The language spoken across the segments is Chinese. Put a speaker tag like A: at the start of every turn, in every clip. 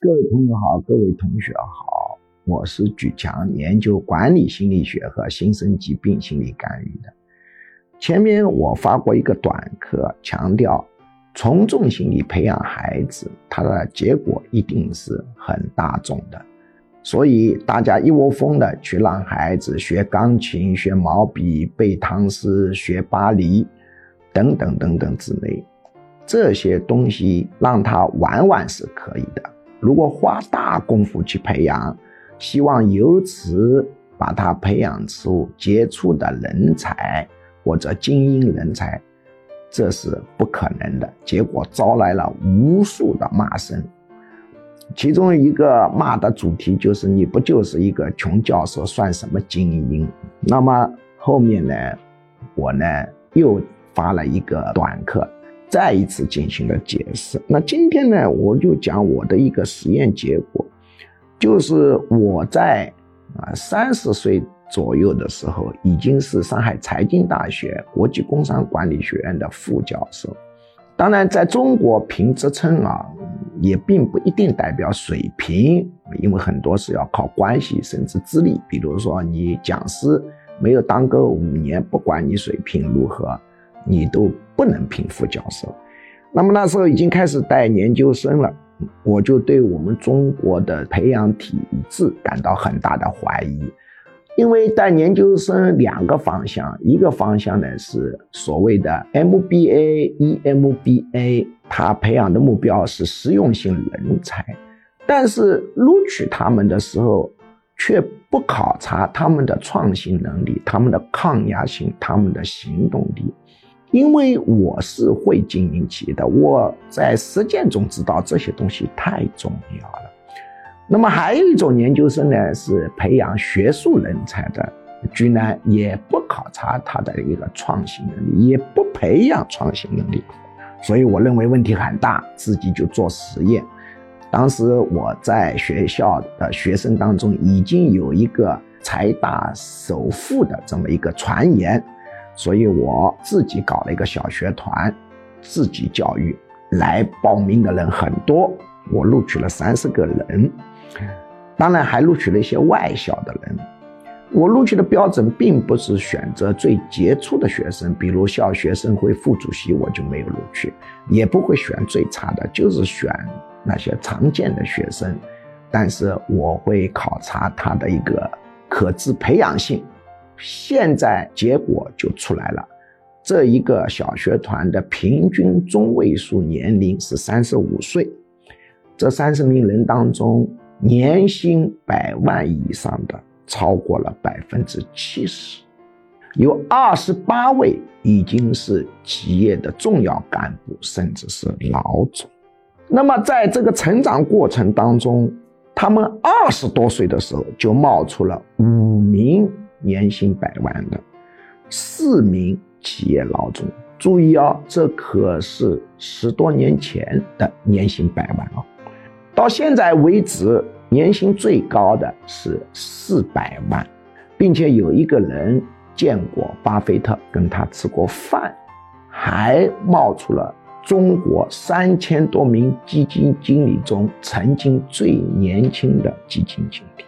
A: 各位朋友好，各位同学好，我是举强，研究管理心理学和新生疾病心理干预的。前面我发过一个短课，强调从众心理培养孩子，它的结果一定是很大众的。所以大家一窝蜂的去让孩子学钢琴、学毛笔、背唐诗、学芭蕾，等等等等之类。这些东西让他玩玩是可以的，如果花大功夫去培养，希望由此把他培养出杰出的人才或者精英人才，这是不可能的。结果招来了无数的骂声，其中一个骂的主题就是“你不就是一个穷教授，算什么精英？”那么后面呢，我呢又发了一个短课。再一次进行了解释。那今天呢，我就讲我的一个实验结果，就是我在啊三十岁左右的时候，已经是上海财经大学国际工商管理学院的副教授。当然，在中国评职称啊，也并不一定代表水平，因为很多是要靠关系甚至资历。比如说，你讲师没有当够五年，不管你水平如何。你都不能评副教授，那么那时候已经开始带研究生了，我就对我们中国的培养体制感到很大的怀疑，因为带研究生两个方向，一个方向呢是所谓的 MBA、EMBA，他培养的目标是实用性人才，但是录取他们的时候，却不考察他们的创新能力、他们的抗压性、他们的行动力。因为我是会经营企业的，我在实践中知道这些东西太重要了。那么还有一种研究生呢，是培养学术人才的，居然也不考察他的一个创新能力，也不培养创新能力，所以我认为问题很大，自己就做实验。当时我在学校的学生当中已经有一个财大首富的这么一个传言。所以我自己搞了一个小学团，自己教育，来报名的人很多，我录取了三十个人，当然还录取了一些外校的人。我录取的标准并不是选择最杰出的学生，比如校学生会副主席我就没有录取，也不会选最差的，就是选那些常见的学生，但是我会考察他的一个可自培养性。现在结果就出来了，这一个小学团的平均中位数年龄是三十五岁，这三十名人当中，年薪百万以上的超过了百分之七十，有二十八位已经是企业的重要干部，甚至是老总。那么在这个成长过程当中，他们二十多岁的时候就冒出了五名。年薪百万的四名企业老总，注意啊，这可是十多年前的年薪百万哦！到现在为止，年薪最高的是四百万，并且有一个人见过巴菲特，跟他吃过饭，还冒出了中国三千多名基金经理中曾经最年轻的基金经理。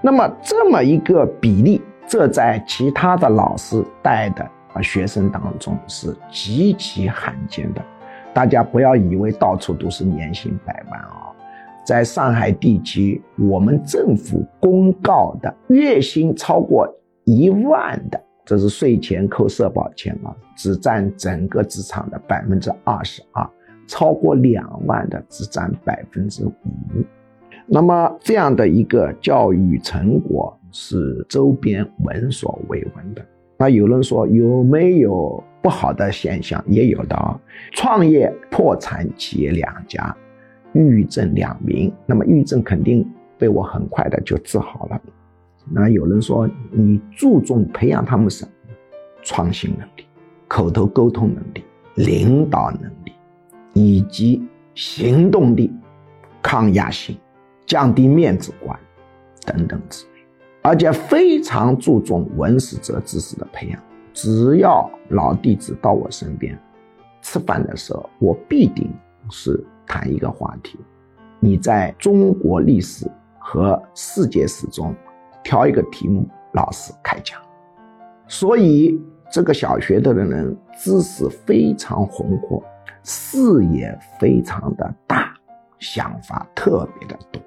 A: 那么这么一个比例，这在其他的老师带的啊学生当中是极其罕见的。大家不要以为到处都是年薪百万啊，在上海地区，我们政府公告的月薪超过一万的，这是税前扣社保钱啊，只占整个职场的百分之二十二；超过两万的只占百分之五。那么这样的一个教育成果是周边闻所未闻的。那有人说有没有不好的现象？也有的啊，创业破产企业两家，抑郁症两名。那么抑郁症肯定被我很快的就治好了。那有人说你注重培养他们什么？创新能力、口头沟通能力、领导能力，以及行动力、抗压性。降低面子观，等等之类，而且非常注重文史哲知识的培养。只要老弟子到我身边吃饭的时候，我必定是谈一个话题：你在中国历史和世界史中挑一个题目，老师开讲。所以这个小学的人知识非常宏阔，视野非常的大，想法特别的多。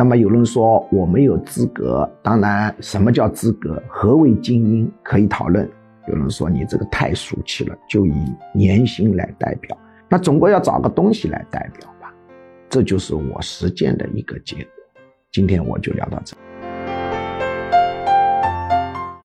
A: 那么有人说我没有资格，当然，什么叫资格？何为精英？可以讨论。有人说你这个太俗气了，就以年薪来代表，那总归要找个东西来代表吧。这就是我实践的一个结果。今天我就聊到这。